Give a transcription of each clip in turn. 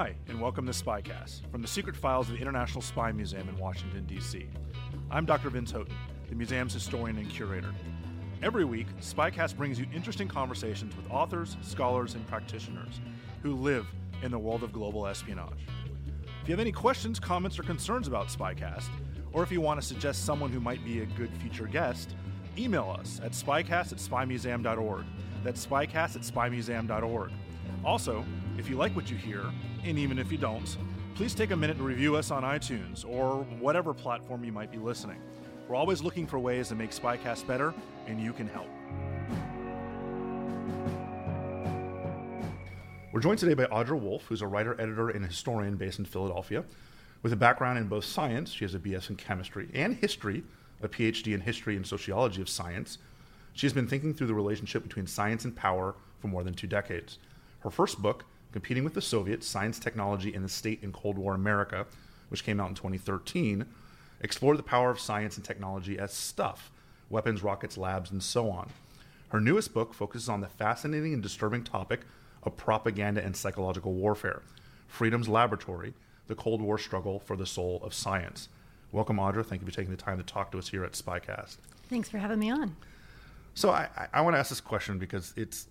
Hi, and welcome to Spycast from the secret files of the International Spy Museum in Washington, D.C. I'm Dr. Vince Houghton, the museum's historian and curator. Every week, Spycast brings you interesting conversations with authors, scholars, and practitioners who live in the world of global espionage. If you have any questions, comments, or concerns about Spycast, or if you want to suggest someone who might be a good future guest, email us at spycast at spymuseum.org. That's spycast at spymuseum.org. Also, if you like what you hear, and even if you don't, please take a minute to review us on iTunes or whatever platform you might be listening. We're always looking for ways to make Spycast better, and you can help. We're joined today by Audra Wolfe, who's a writer, editor, and historian based in Philadelphia. With a background in both science, she has a BS in chemistry, and history, a PhD in history and sociology of science. She has been thinking through the relationship between science and power for more than two decades. Her first book, Competing with the Soviets Science, Technology, and the State in Cold War America, which came out in 2013, explored the power of science and technology as stuff weapons, rockets, labs, and so on. Her newest book focuses on the fascinating and disturbing topic of propaganda and psychological warfare Freedom's Laboratory The Cold War Struggle for the Soul of Science. Welcome, Audra. Thank you for taking the time to talk to us here at Spycast. Thanks for having me on. So, I, I, I want to ask this question because it's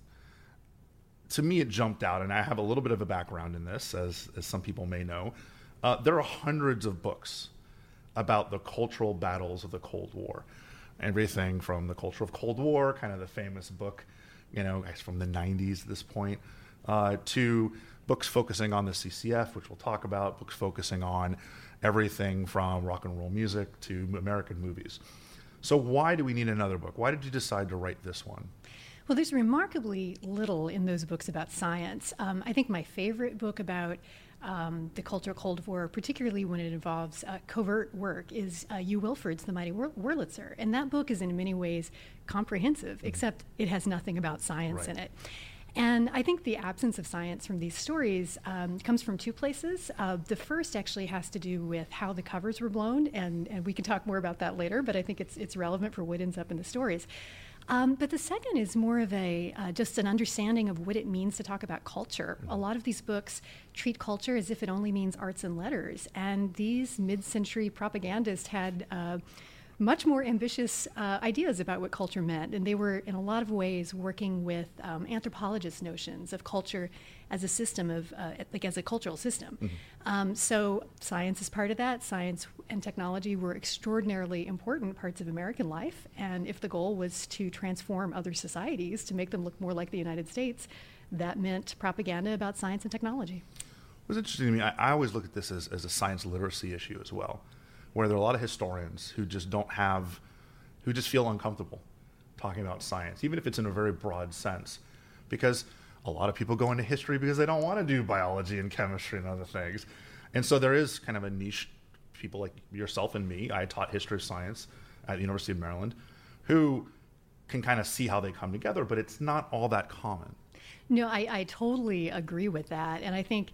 to me, it jumped out, and I have a little bit of a background in this, as, as some people may know. Uh, there are hundreds of books about the cultural battles of the Cold War. Everything from the culture of Cold War, kind of the famous book, you know, from the 90s at this point, uh, to books focusing on the CCF, which we'll talk about, books focusing on everything from rock and roll music to American movies. So, why do we need another book? Why did you decide to write this one? Well, there's remarkably little in those books about science. Um, I think my favorite book about um, the culture of Cold War, particularly when it involves uh, covert work, is uh, Hugh Wilford's The Mighty Wurlitzer. And that book is in many ways comprehensive, mm-hmm. except it has nothing about science right. in it. And I think the absence of science from these stories um, comes from two places. Uh, the first actually has to do with how the covers were blown, and, and we can talk more about that later, but I think it's, it's relevant for what ends up in the stories. Um, but the second is more of a uh, just an understanding of what it means to talk about culture. A lot of these books treat culture as if it only means arts and letters, and these mid-century propagandists had. Uh, much more ambitious uh, ideas about what culture meant. And they were, in a lot of ways, working with um, anthropologist notions of culture as a system of, uh, like as a cultural system. Mm-hmm. Um, so science is part of that. Science and technology were extraordinarily important parts of American life. And if the goal was to transform other societies to make them look more like the United States, that meant propaganda about science and technology. What's interesting to me, I, I always look at this as, as a science literacy issue as well, where there are a lot of historians who just don't have, who just feel uncomfortable talking about science, even if it's in a very broad sense. Because a lot of people go into history because they don't want to do biology and chemistry and other things. And so there is kind of a niche people like yourself and me. I taught history of science at the University of Maryland who can kind of see how they come together, but it's not all that common. No, I, I totally agree with that. And I think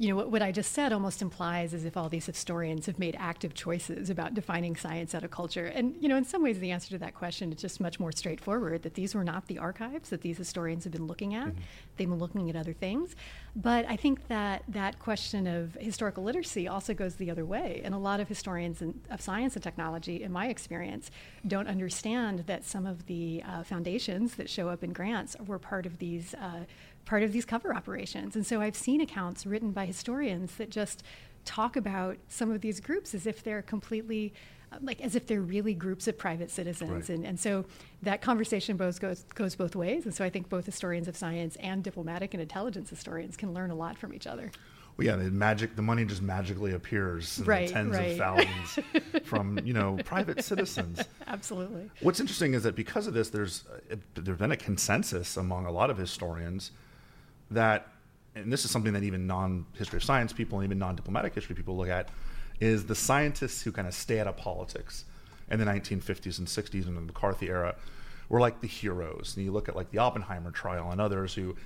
you know, what, what, I just said almost implies as if all these historians have made active choices about defining science out of culture. And, you know, in some ways, the answer to that question is just much more straightforward that these were not the archives that these historians have been looking at. Mm-hmm. They've been looking at other things. But I think that that question of historical literacy also goes the other way. And a lot of historians in, of science and technology, in my experience, don't understand that some of the uh, foundations that show up in grants were part of these. Uh, part of these cover operations. And so I've seen accounts written by historians that just talk about some of these groups as if they're completely like as if they're really groups of private citizens right. and, and so that conversation both goes goes both ways and so I think both historians of science and diplomatic and intelligence historians can learn a lot from each other. Well, yeah, the magic, the money just magically appears in right, tens right. of thousands from you know private citizens. Absolutely. What's interesting is that because of this, there's uh, there's been a consensus among a lot of historians that, and this is something that even non history of science people and even non diplomatic history people look at, is the scientists who kind of stay out of politics in the 1950s and 60s and the McCarthy era were like the heroes. And you look at like the Oppenheimer trial and others who,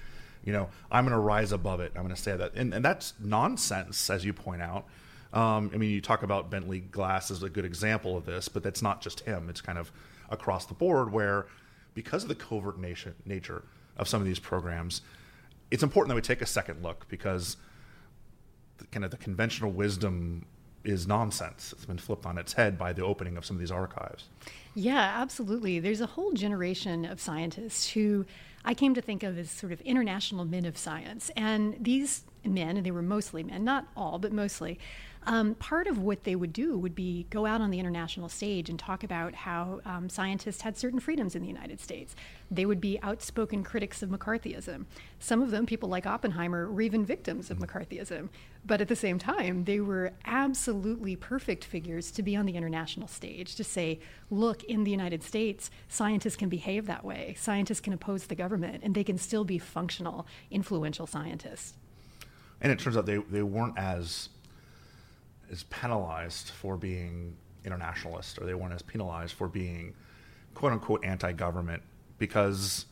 you know, I'm going to rise above it. I'm going to say that. And, and that's nonsense, as you point out. Um, I mean, you talk about Bentley Glass as a good example of this, but that's not just him. It's kind of across the board where, because of the covert nation, nature of some of these programs, it's important that we take a second look because the, kind of the conventional wisdom is nonsense. It's been flipped on its head by the opening of some of these archives. Yeah, absolutely. There's a whole generation of scientists who I came to think of as sort of international men of science. And these men, and they were mostly men, not all, but mostly, um, part of what they would do would be go out on the international stage and talk about how um, scientists had certain freedoms in the United States. They would be outspoken critics of McCarthyism. Some of them, people like Oppenheimer, were even victims of McCarthyism. But at the same time, they were absolutely perfect figures to be on the international stage to say, look, in the United States, scientists can behave that way. Scientists can oppose the government, and they can still be functional, influential scientists. And it turns out they, they weren't as as penalized for being internationalist, or they weren't as penalized for being quote unquote anti government because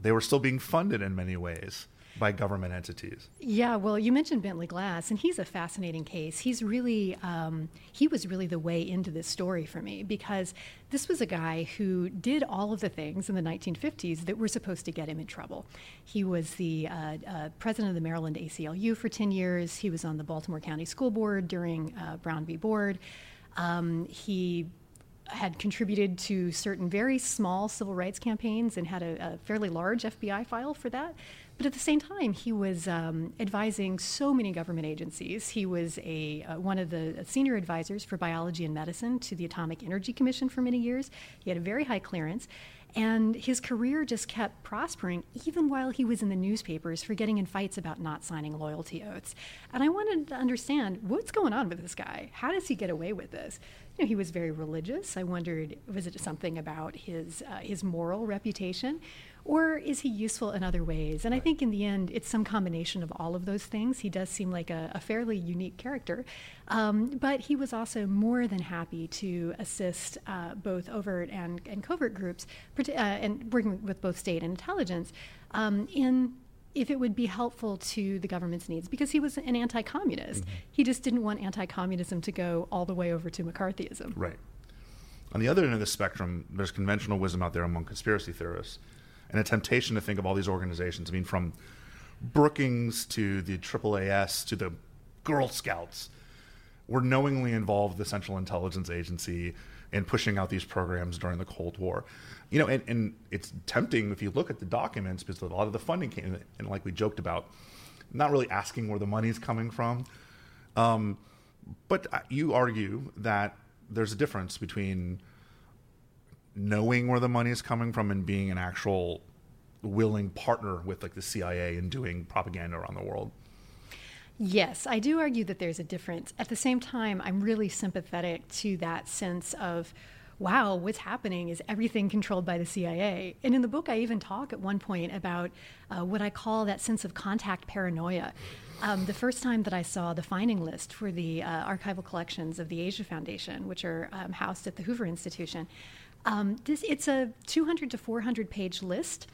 they were still being funded in many ways by government entities. Yeah, well, you mentioned Bentley Glass, and he's a fascinating case. He's really, um, he was really the way into this story for me because this was a guy who did all of the things in the 1950s that were supposed to get him in trouble. He was the uh, uh, president of the Maryland ACLU for 10 years. He was on the Baltimore County School Board during uh, Brown v. Board. Um, he had contributed to certain very small civil rights campaigns and had a, a fairly large FBI file for that. But at the same time, he was um, advising so many government agencies. He was a uh, one of the senior advisors for biology and medicine to the Atomic Energy Commission for many years. He had a very high clearance. And his career just kept prospering even while he was in the newspapers for getting in fights about not signing loyalty oaths. And I wanted to understand what's going on with this guy? How does he get away with this? You know, he was very religious. I wondered, was it something about his, uh, his moral reputation? Or is he useful in other ways? And right. I think in the end, it's some combination of all of those things. He does seem like a, a fairly unique character. Um, but he was also more than happy to assist uh, both overt and, and covert groups, uh, and working with both state and intelligence um, in if it would be helpful to the government's needs because he was an anti-communist. Mm-hmm. He just didn't want anti-communism to go all the way over to McCarthyism. Right. On the other end of the spectrum, there's conventional wisdom out there among conspiracy theorists and a temptation to think of all these organizations. I mean, from Brookings to the AAAS to the Girl Scouts were knowingly involved the Central Intelligence Agency in pushing out these programs during the Cold War. You know, and, and it's tempting if you look at the documents because a lot of the funding came, and like we joked about, not really asking where the money's coming from. Um, but you argue that there's a difference between knowing where the money is coming from and being an actual willing partner with like the CIA and doing propaganda around the world. Yes, I do argue that there's a difference. At the same time, I'm really sympathetic to that sense of wow, what's happening is everything controlled by the CIA. And in the book, I even talk at one point about uh, what I call that sense of contact paranoia. Um, the first time that I saw the finding list for the uh, archival collections of the Asia Foundation, which are um, housed at the Hoover Institution, um, this, it's a 200 to 400 page list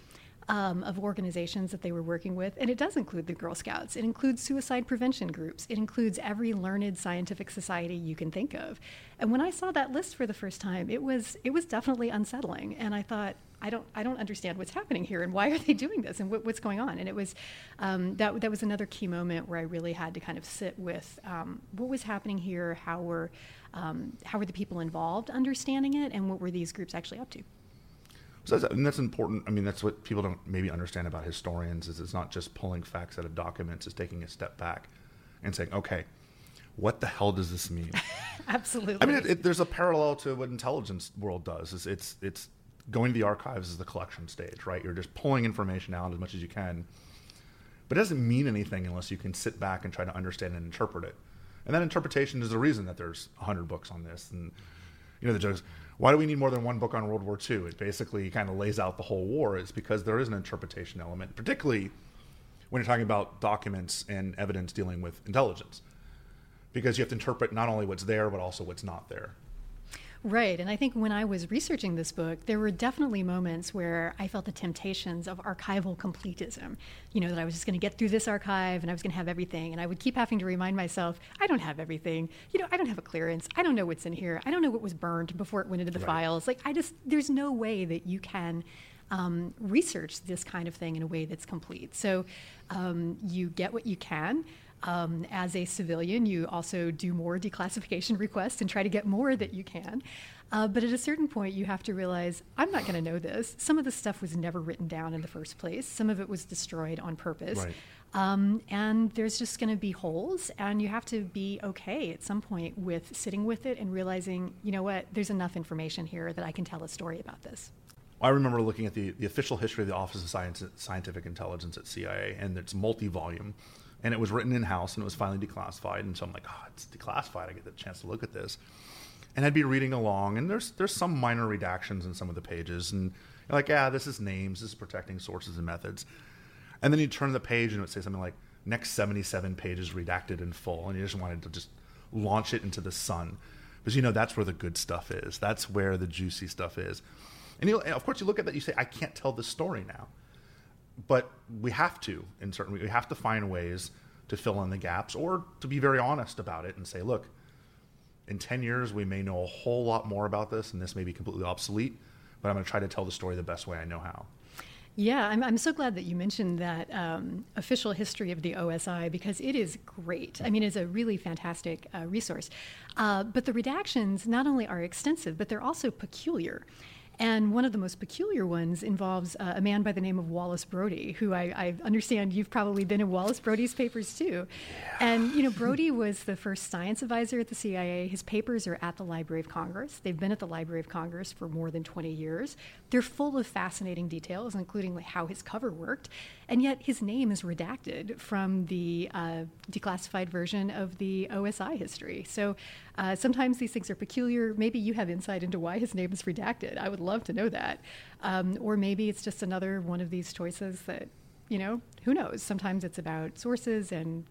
um, of organizations that they were working with, and it does include the Girl Scouts. It includes suicide prevention groups. It includes every learned scientific society you can think of. And when I saw that list for the first time, it was it was definitely unsettling. And I thought, I don't I don't understand what's happening here, and why are they doing this, and what, what's going on. And it was um, that that was another key moment where I really had to kind of sit with um, what was happening here, how were um, how were the people involved understanding it, and what were these groups actually up to. So that's, and that's important. I mean, that's what people don't maybe understand about historians is it's not just pulling facts out of documents; it's taking a step back and saying, okay, what the hell does this mean? Absolutely. I mean, it, it, there's a parallel to what intelligence world does. Is it's it's going to the archives is the collection stage, right? You're just pulling information out as much as you can, but it doesn't mean anything unless you can sit back and try to understand and interpret it. And that interpretation is the reason that there's 100 books on this. And you know, the jokes why do we need more than one book on World War II? It basically kind of lays out the whole war. It's because there is an interpretation element, particularly when you're talking about documents and evidence dealing with intelligence, because you have to interpret not only what's there but also what's not there. Right. And I think when I was researching this book, there were definitely moments where I felt the temptations of archival completism. You know, that I was just going to get through this archive and I was going to have everything. And I would keep having to remind myself, I don't have everything. You know, I don't have a clearance. I don't know what's in here. I don't know what was burned before it went into the right. files. Like, I just, there's no way that you can. Um, research this kind of thing in a way that's complete. So um, you get what you can. Um, as a civilian, you also do more declassification requests and try to get more that you can. Uh, but at a certain point, you have to realize I'm not going to know this. Some of the stuff was never written down in the first place, some of it was destroyed on purpose. Right. Um, and there's just going to be holes, and you have to be okay at some point with sitting with it and realizing, you know what, there's enough information here that I can tell a story about this. I remember looking at the, the official history of the Office of Science, Scientific Intelligence at CIA, and it's multi volume and it was written in house and it was finally declassified. And so I'm like, oh, it's declassified. I get the chance to look at this. And I'd be reading along, and there's there's some minor redactions in some of the pages, and you're like, yeah, this is names, this is protecting sources and methods. And then you turn the page and it would say something like, next 77 pages redacted in full, and you just wanted to just launch it into the sun, because you know that's where the good stuff is. That's where the juicy stuff is. And, you, and of course, you look at that, you say, I can't tell this story now but we have to in certain we have to find ways to fill in the gaps or to be very honest about it and say look in 10 years we may know a whole lot more about this and this may be completely obsolete but i'm going to try to tell the story the best way i know how yeah, I'm, I'm so glad that you mentioned that um, official history of the OSI because it is great. I mean, it's a really fantastic uh, resource. Uh, but the redactions not only are extensive, but they're also peculiar. And one of the most peculiar ones involves uh, a man by the name of Wallace Brode, who I, I, understand you've probably been in Wallace Brode's papers too. Yeah. And, you know, Brode was the first science advisor at the CIA. His papers are at the Library of Congress. They've been at the Library of Congress for more than 20 years. They're full of fascinating details, including like how his cover worked. And yet his name is redacted from the uh, declassified version of the OSI history. So uh, sometimes these things are peculiar. Maybe you have insight into why his name is redacted. I would love to know that. Um, or maybe it's just another one of these choices that, you know, who knows? Sometimes it's about sources, and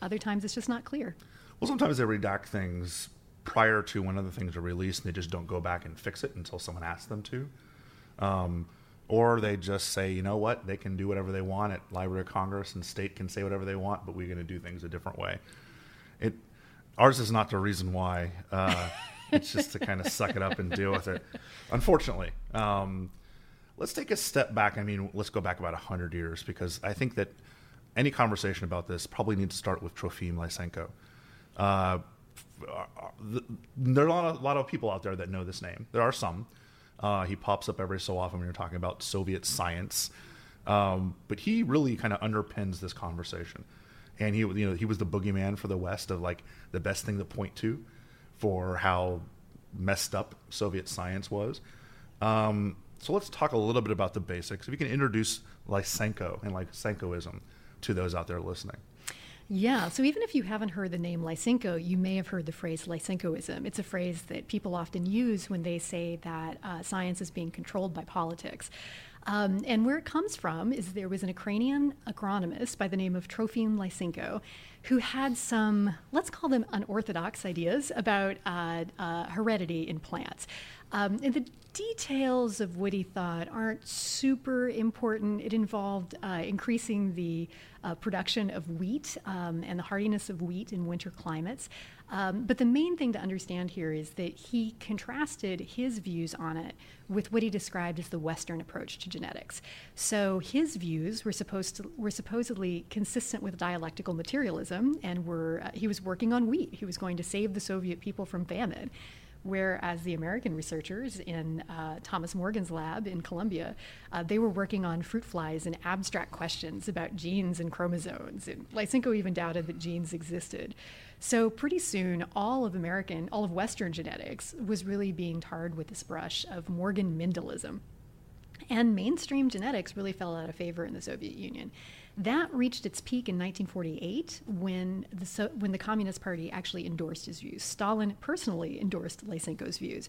other times it's just not clear. Well, sometimes they redact things prior to when other things are released, and they just don't go back and fix it until someone asks them to. Um, or they just say, you know what, they can do whatever they want at Library of Congress, and state can say whatever they want, but we're going to do things a different way. It ours is not the reason why. Uh, it's just to kind of suck it up and deal with it. Unfortunately, um, let's take a step back. I mean, let's go back about hundred years because I think that any conversation about this probably needs to start with Trofim Lysenko. Uh, there are a lot, of, a lot of people out there that know this name. There are some. Uh, he pops up every so often when you're talking about Soviet science, um, but he really kind of underpins this conversation. And he, you know, he was the boogeyman for the West of like the best thing to point to for how messed up Soviet science was. Um, so let's talk a little bit about the basics. If you can introduce Lysenko and like Lysenkoism to those out there listening. Yeah, so even if you haven't heard the name Lysenko, you may have heard the phrase Lysenkoism. It's a phrase that people often use when they say that uh, science is being controlled by politics. Um, and where it comes from is there was an Ukrainian agronomist by the name of Trofim Lysenko who had some, let's call them unorthodox ideas about uh, uh, heredity in plants. Um, and the details of what he thought aren't super important. It involved uh, increasing the uh, production of wheat um, and the hardiness of wheat in winter climates. Um, but the main thing to understand here is that he contrasted his views on it with what he described as the Western approach to genetics. So his views were supposed to, were supposedly consistent with dialectical materialism, and were uh, he was working on wheat. He was going to save the Soviet people from famine whereas the American researchers in uh, Thomas Morgan's lab in Columbia, uh, they were working on fruit flies and abstract questions about genes and chromosomes. And Lysenko even doubted that genes existed. So pretty soon, all of American, all of Western genetics was really being tarred with this brush of Morgan Mendelism. And mainstream genetics really fell out of favor in the Soviet Union. That reached its peak in 1948 when the, so, when the Communist Party actually endorsed his views. Stalin personally endorsed Lysenko's views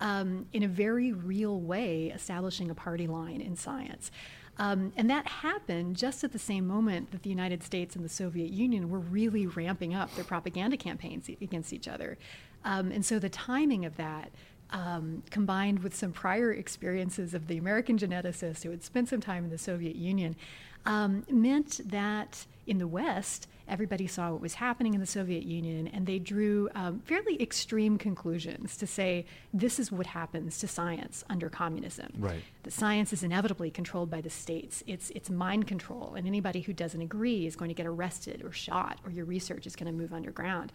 um, in a very real way, establishing a party line in science. Um, and that happened just at the same moment that the United States and the Soviet Union were really ramping up their propaganda campaigns against each other. Um, and so the timing of that um, combined with some prior experiences of the American geneticist who had spent some time in the Soviet Union, um, meant that in the West, everybody saw what was happening in the Soviet Union, and they drew um, fairly extreme conclusions to say this is what happens to science under communism. Right. The science is inevitably controlled by the states. It's it's mind control, and anybody who doesn't agree is going to get arrested or shot, or your research is going to move underground.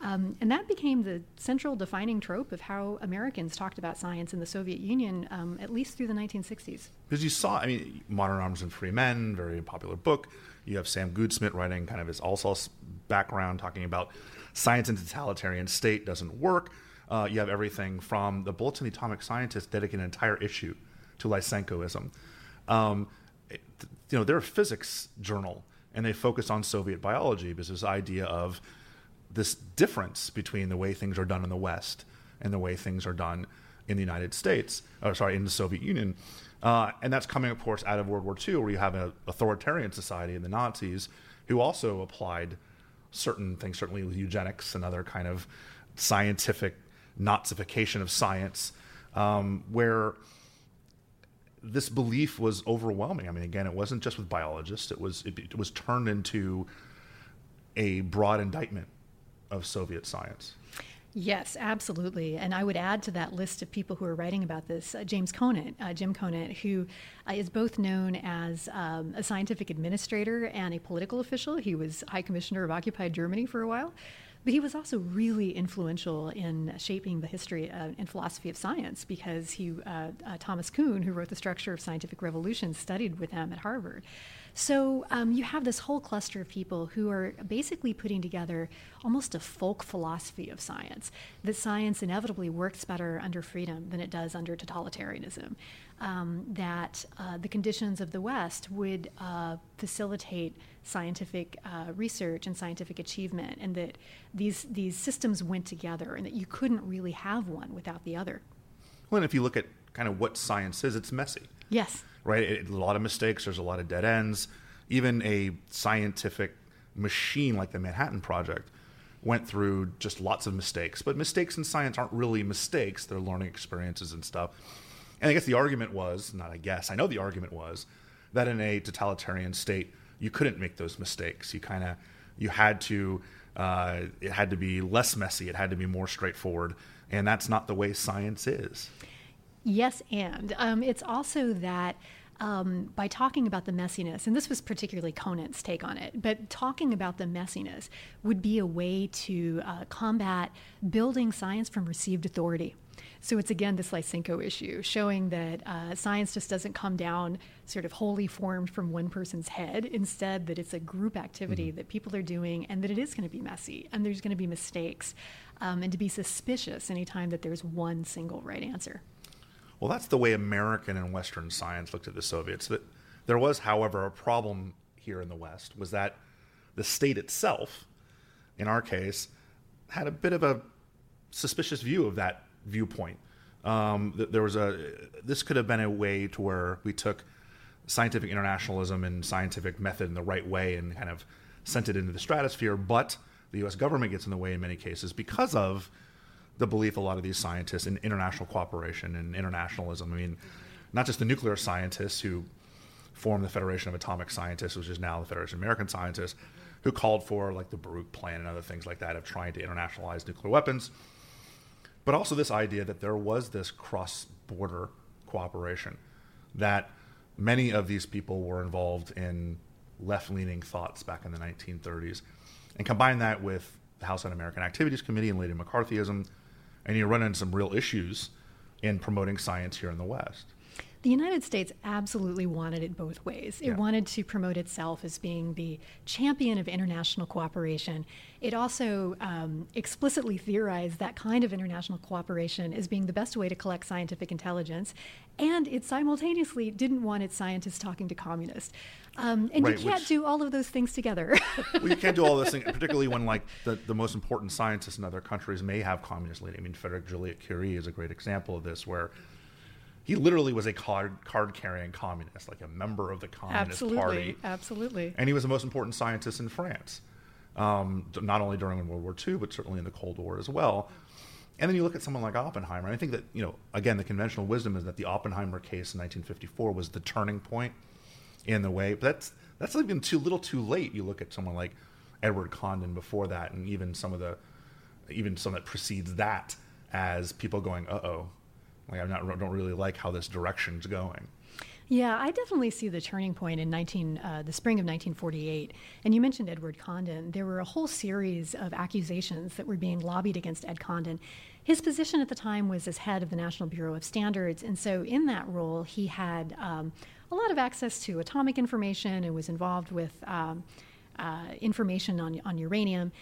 Um, and that became the central defining trope of how Americans talked about science in the Soviet Union, um, at least through the 1960s. Because you saw, I mean, Modern Arms and Free Men, very popular book. You have Sam Goudsmit writing kind of his Alsos background, talking about science in totalitarian state doesn't work. Uh, you have everything from the Bulletin of the Atomic Scientist dedicating an entire issue to Lysenkoism. Um, it, you know, they're a physics journal, and they focus on Soviet biology because this idea of this difference between the way things are done in the West and the way things are done in the United States, or sorry, in the Soviet Union. Uh, and that's coming, of course, out of World War II, where you have an authoritarian society in the Nazis who also applied certain things, certainly with eugenics and other kind of scientific Nazification of science, um, where this belief was overwhelming. I mean, again, it wasn't just with biologists; it was it, it was turned into a broad indictment of Soviet science. Yes, absolutely. And I would add to that list of people who are writing about this uh, James Conant, uh, Jim Conant, who uh, is both known as um, a scientific administrator and a political official. He was High Commissioner of occupied Germany for a while. But he was also really influential in shaping the history uh, and philosophy of science because he, uh, uh, Thomas Kuhn, who wrote The Structure of Scientific Revolution, studied with him at Harvard. So um, you have this whole cluster of people who are basically putting together almost a folk philosophy of science, that science inevitably works better under freedom than it does under totalitarianism, um, that uh, the conditions of the West would uh, facilitate scientific uh, research and scientific achievement, and that these, these systems went together, and that you couldn't really have one without the other. Well, and if you look at kind of what science is, it's messy. Yes right? It, a lot of mistakes. There's a lot of dead ends. Even a scientific machine like the Manhattan Project went through just lots of mistakes. But mistakes in science aren't really mistakes; they're learning experiences and stuff. And I guess the argument was, not I guess, I know the argument was that in a totalitarian state, you couldn't make those mistakes. You kind of you had to uh, it had to be less messy. It had to be more straightforward, and that's not the way science is. Yes, and um, it's also that. Um, by talking about the messiness, and this was particularly Conant's take on it, but talking about the messiness would be a way to uh, combat building science from received authority. So it's again this Lysenko issue, showing that uh, science just doesn't come down sort of wholly formed from one person's head. Instead, that it's a group activity mm-hmm. that people are doing, and that it is going to be messy, and there's going to be mistakes, um, and to be suspicious anytime that there's one single right answer. Well, that's the way American and Western science looked at the Soviets. That there was, however, a problem here in the West was that the state itself, in our case, had a bit of a suspicious view of that viewpoint. Um, there was a this could have been a way to where we took scientific internationalism and scientific method in the right way and kind of sent it into the stratosphere, but the U.S. government gets in the way in many cases because of the belief a lot of these scientists in international cooperation and internationalism. I mean, not just the nuclear scientists who formed the Federation of Atomic Scientists, which is now the Federation of American Scientists, who called for like the Baruch Plan and other things like that of trying to internationalize nuclear weapons, but also this idea that there was this cross-border cooperation, that many of these people were involved in left-leaning thoughts back in the 1930s, and combine that with the House Un-American Activities Committee and later McCarthyism, and you run into some real issues in promoting science here in the West. The United States absolutely wanted it both ways. It yeah. wanted to promote itself as being the champion of international cooperation. It also um, explicitly theorized that kind of international cooperation as being the best way to collect scientific intelligence. And it simultaneously didn't want its scientists talking to communists. Um, and right, you can't which, do all of those things together. well, you can't do all those things, particularly when like the, the most important scientists in other countries may have communist leaning. I mean, Frederick Joliot-Curie is a great example of this, where he literally was a card card carrying communist, like a member of the Communist absolutely, Party. Absolutely. And he was the most important scientist in France, um, not only during World War II, but certainly in the Cold War as well. And then you look at someone like Oppenheimer, and I think that, you know, again, the conventional wisdom is that the Oppenheimer case in 1954 was the turning point in the way, but that's that's even too little too late. You look at someone like Edward Condon before that, and even some of the even some that precedes that as people going, uh oh, like I don't really like how this direction's going. Yeah, I definitely see the turning point in 19, uh, the spring of 1948. And you mentioned Edward Condon. There were a whole series of accusations that were being lobbied against Ed Condon. His position at the time was as head of the National Bureau of Standards, and so in that role, he had um, a lot of access to atomic information and was involved with um, uh, information on on uranium.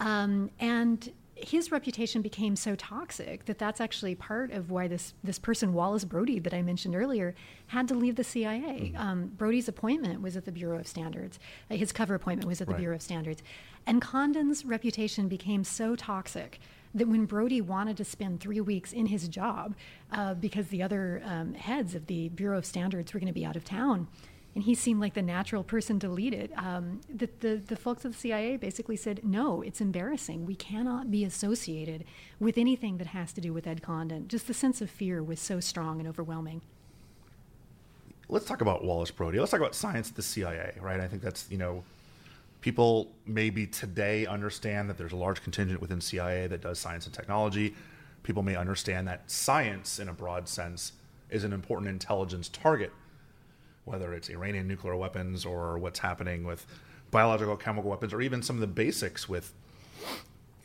Um, and his reputation became so toxic that that's actually part of why this this person Wallace Brode that I mentioned earlier had to leave the CIA. Mm-hmm. Um, Brode's appointment was at the Bureau of Standards. Uh, his cover appointment was at the right. Bureau of Standards, and Condon's reputation became so toxic that when Brode wanted to spend three weeks in his job uh, because the other um, heads of the Bureau of Standards were going to be out of town and he seemed like the natural person to lead it. Um, the, the, the folks at the CIA basically said, no, it's embarrassing. We cannot be associated with anything that has to do with Ed Condon. Just the sense of fear was so strong and overwhelming. Let's talk about Wallace Brode. Let's talk about science at the CIA, right? I think that's, you know, people maybe today understand that there's a large contingent within CIA that does science and technology. People may understand that science, in a broad sense, is an important intelligence target whether it's Iranian nuclear weapons or what's happening with biological chemical weapons or even some of the basics with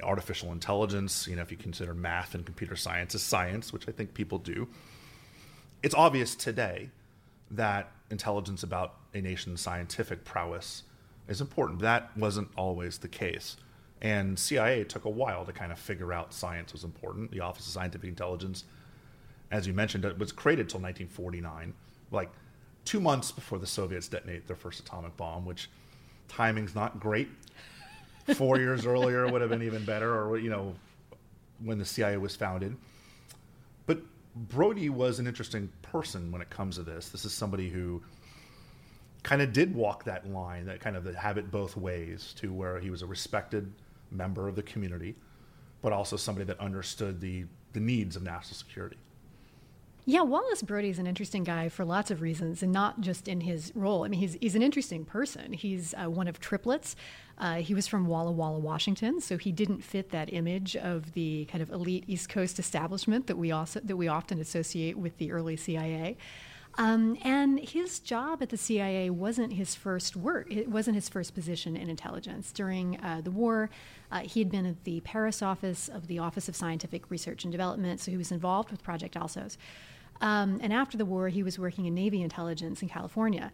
artificial intelligence, you know, if you consider math and computer science as science, which I think people do, it's obvious today that intelligence about a nation's scientific prowess is important. That wasn't always the case. And CIA took a while to kind of figure out science was important. The Office of Scientific Intelligence, as you mentioned, it was created until 1949. Like two months before the Soviets detonate their first atomic bomb, which timing's not great. Four years earlier would have been even better, or you know, when the CIA was founded. But Brode was an interesting person when it comes to this. This is somebody who kind of did walk that line, that kind of have it both ways, to where he was a respected member of the community, but also somebody that understood the the needs of national security. Yeah, Wallace Brode is an interesting guy for lots of reasons, and not just in his role. I mean, he's, he's an interesting person. He's uh, one of triplets. Uh, he was from Walla Walla, Washington, so he didn't fit that image of the kind of elite East Coast establishment that we also that we often associate with the early CIA. Um, and his job at the CIA wasn't his first work. It wasn't his first position in intelligence. During uh, the war, uh, he had been at the Paris office of the Office of Scientific Research and Development, so he was involved with Project Alsos. Um, and after the war, he was working in Navy intelligence in California.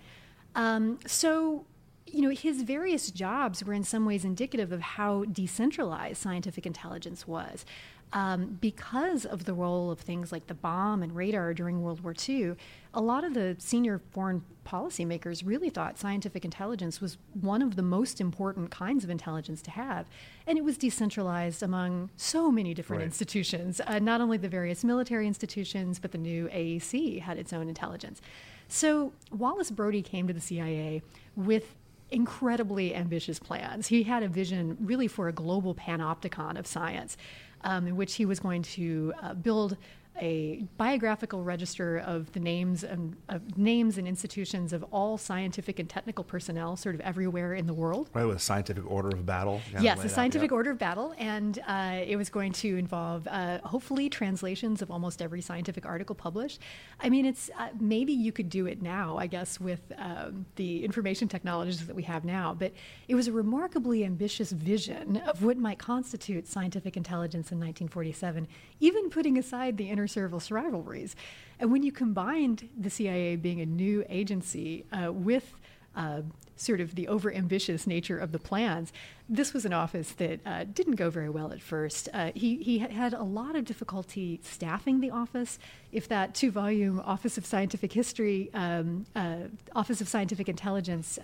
Um, so, you know, his various jobs were in some ways indicative of how decentralized scientific intelligence was um, because of the role of things like the bomb and radar during World War II, a lot of the senior foreign policymakers really thought scientific intelligence was one of the most important kinds of intelligence to have. And it was decentralized among so many different right. institutions, uh, not only the various military institutions, but the new AEC had its own intelligence. So Wallace Brode came to the CIA with incredibly ambitious plans. He had a vision really for a global panopticon of science, um, in which he was going to uh, build a biographical register of the names and of names and institutions of all scientific and technical personnel, sort of everywhere in the world. Right, with a scientific order of battle. Yes, a scientific out, order of battle, and uh, it was going to involve uh, hopefully translations of almost every scientific article published. I mean, it's uh, maybe you could do it now, I guess, with um, the information technologies that we have now, but it was a remarkably ambitious vision of what might constitute scientific intelligence in 1947, even putting aside the inner service rivalries. And when you combined the CIA being a new agency uh, with uh, sort of the overambitious nature of the plans, this was an office that uh, didn't go very well at first. Uh, he, he had a lot of difficulty staffing the office. If that two volume Office of Scientific History, um, uh, Office of Scientific Intelligence,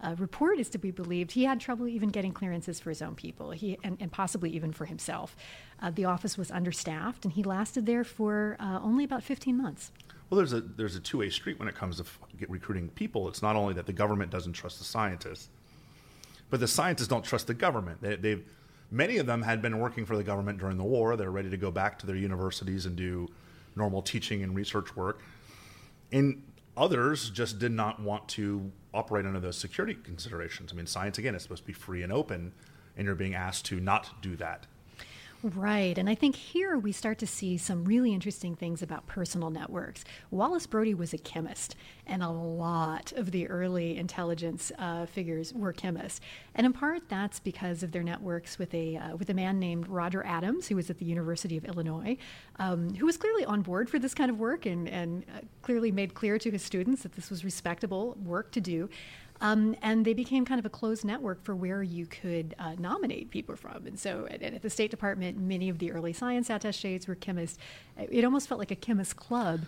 uh, report is to be believed, he had trouble even getting clearances for his own people, he, and, and possibly even for himself. Uh, the office was understaffed, and he lasted there for uh, only about 15 months. Well, there's a there's a two way street when it comes to f- recruiting people. It's not only that the government doesn't trust the scientists, but the scientists don't trust the government. They, they've many of them had been working for the government during the war. They're ready to go back to their universities and do normal teaching and research work. And others just did not want to operate under those security considerations. I mean, science again is supposed to be free and open, and you're being asked to not do that. Right. And I think here we start to see some really interesting things about personal networks. Wallace Brode was a chemist, and a lot of the early intelligence uh, figures were chemists. And in part, that's because of their networks with a, uh, with a man named Roger Adams, who was at the University of Illinois, um, who was clearly on board for this kind of work and, and uh, clearly made clear to his students that this was respectable work to do. Um, and they became kind of a closed network for where you could uh, nominate people from. And so at, at, the State Department, many of the early science attaches were chemists. It almost felt like a chemist club.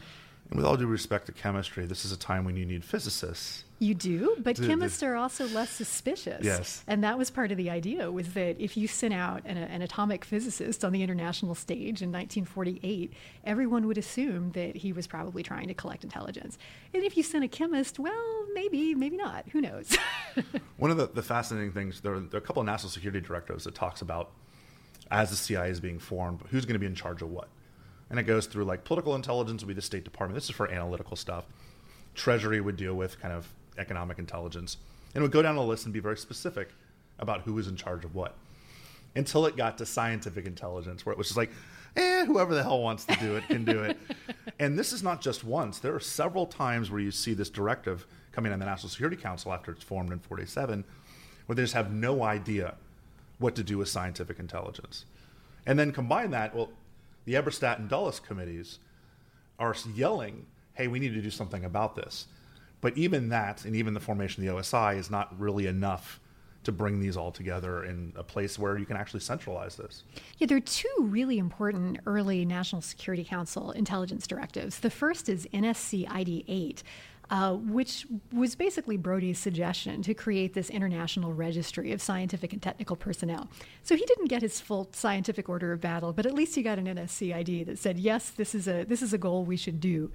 And with all due respect to chemistry, this is a time when you need physicists you do, but chemists are also less suspicious. Yes. And that was part of the idea was that if you sent out an, an, atomic physicist on the international stage in 1948, everyone would assume that he was probably trying to collect intelligence. And if you sent a chemist, well, maybe, maybe not. Who knows? One of the, the fascinating things, there are, there are a couple of national security directives that talks about as the CIA is being formed, who's going to be in charge of what. And it goes through like political intelligence would be the State Department. This is for analytical stuff. Treasury would deal with kind of economic intelligence, and it would go down a list and be very specific about who was in charge of what. Until it got to scientific intelligence, where it was just like, eh, whoever the hell wants to do it can do it. and this is not just once. There are several times where you see this directive coming on the National Security Council after it's formed in 47, where they just have no idea what to do with scientific intelligence. And then combine that, well, the Eberstadt and Dulles committees are yelling, hey, we need to do something about this. But even that, and even the formation of the OSI, is not really enough to bring these all together in a place where you can actually centralize this. Yeah, there are two really important early National Security Council intelligence directives. The first is NSC ID 8. Uh, which was basically Brode's suggestion to create this international registry of scientific and technical personnel. So he didn't get his full scientific order of battle, but at least he got an NSC ID that said, yes, this is a this is a goal we should do.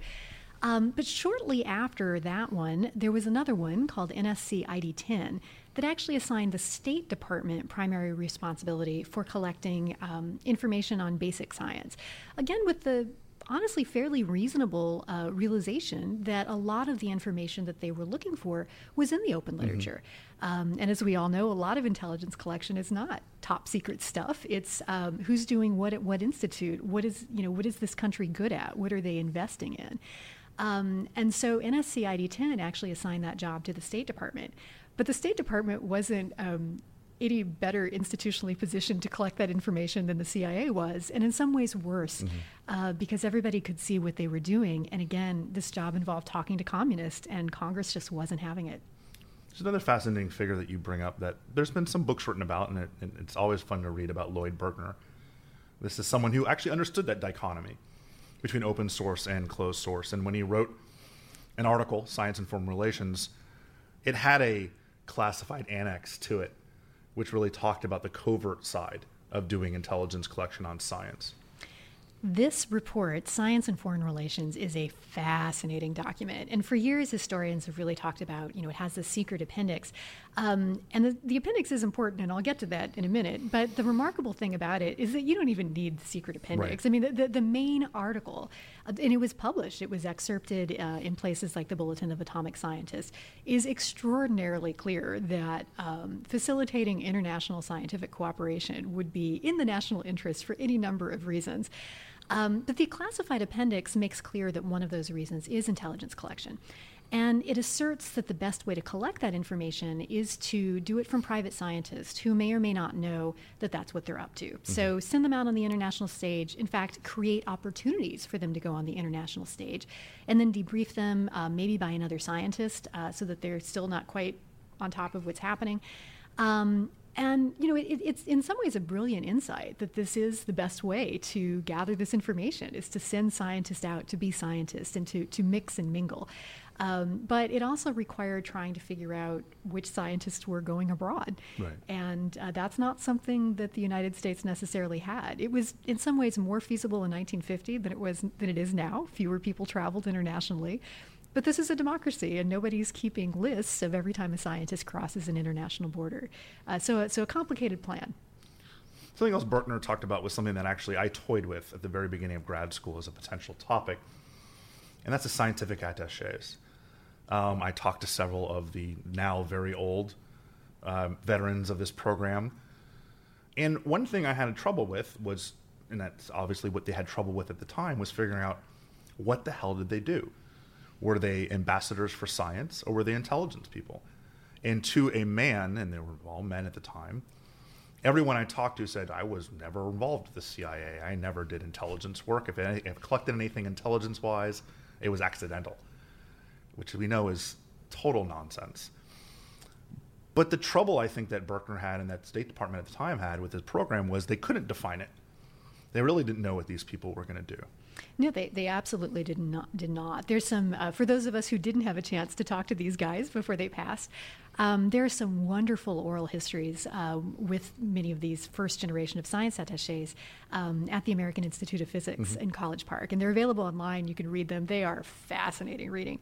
Um, but shortly after that one, there was another one called NSC ID 10 that actually assigned the State Department primary responsibility for collecting um, information on basic science. Again, with the honestly fairly reasonable uh, realization that a lot of the information that they were looking for was in the open mm-hmm. literature. Mm-hmm. Um, and as we all know, a lot of intelligence collection is not top secret stuff. It's um, who's doing what at what institute. What is you know what is this country good at? What are they investing in? Um, and so NSC ID 10 actually assigned that job to the State Department. But the State Department wasn't um, any better institutionally positioned to collect that information than the CIA was, and in some ways worse, mm-hmm. uh, because everybody could see what they were doing. And again, this job involved talking to communists, and Congress just wasn't having it. There's another fascinating figure that you bring up that there's been some books written about, and, it, and it's always fun to read about Lloyd Berkner. This is someone who actually understood that dichotomy between open source and closed source. And when he wrote an article, Science and Foreign Relations, it had a classified annex to it, which really talked about the covert side of doing intelligence collection on science. This report, Science and Foreign Relations, is a fascinating document. And for years, historians have really talked about, you know, it has this secret appendix. Um, and the, the, appendix is important, and I'll get to that in a minute. But the remarkable thing about it is that you don't even need the secret appendix. Right. I mean, the, the, the, main article, uh, and it was published, it was excerpted uh, in places like the Bulletin of Atomic Scientists, is extraordinarily clear that um, facilitating international scientific cooperation would be in the national interest for any number of reasons. Um, but the classified appendix makes clear that one of those reasons is intelligence collection. And it asserts that the best way to collect that information is to do it from private scientists who may or may not know that that's what they're up to. Mm-hmm. So send them out on the international stage. In fact, create opportunities for them to go on the international stage and then debrief them, uh, maybe by another scientist, uh, so that they're still not quite on top of what's happening. Um, and you know, it, it's in some ways a brilliant insight that this is the best way to gather this information is to send scientists out to be scientists and to to mix and mingle. Um, but it also required trying to figure out which scientists were going abroad. Right. And uh, that's not something that the United States necessarily had. It was in some ways more feasible in 1950 than it was than it is now. Fewer people traveled internationally. But this is a democracy, and nobody's keeping lists of every time a scientist crosses an international border. Uh, so, so a complicated plan. Something else Berkner talked about was something that actually I toyed with at the very beginning of grad school as a potential topic, and that's the scientific attaches. Um, I talked to several of the now very old uh, veterans of this program. And one thing I had trouble with was, and that's obviously what they had trouble with at the time, was figuring out what the hell did they do? Were they ambassadors for science or were they intelligence people? And to a man, and they were all men at the time, everyone I talked to said I was never involved with the CIA. I never did intelligence work. If I collected anything intelligence wise, it was accidental which we know is total nonsense. But the trouble I think that Berkner had and that State Department at the time had with his program was they couldn't define it. They really didn't know what these people were going to do. No, they, they absolutely did not. Did not. There's some uh, for those of us who didn't have a chance to talk to these guys before they passed. Um, there are some wonderful oral histories uh, with many of these first generation of science attaches um, at the American Institute of Physics mm-hmm. in College Park, and they're available online. You can read them. They are fascinating reading.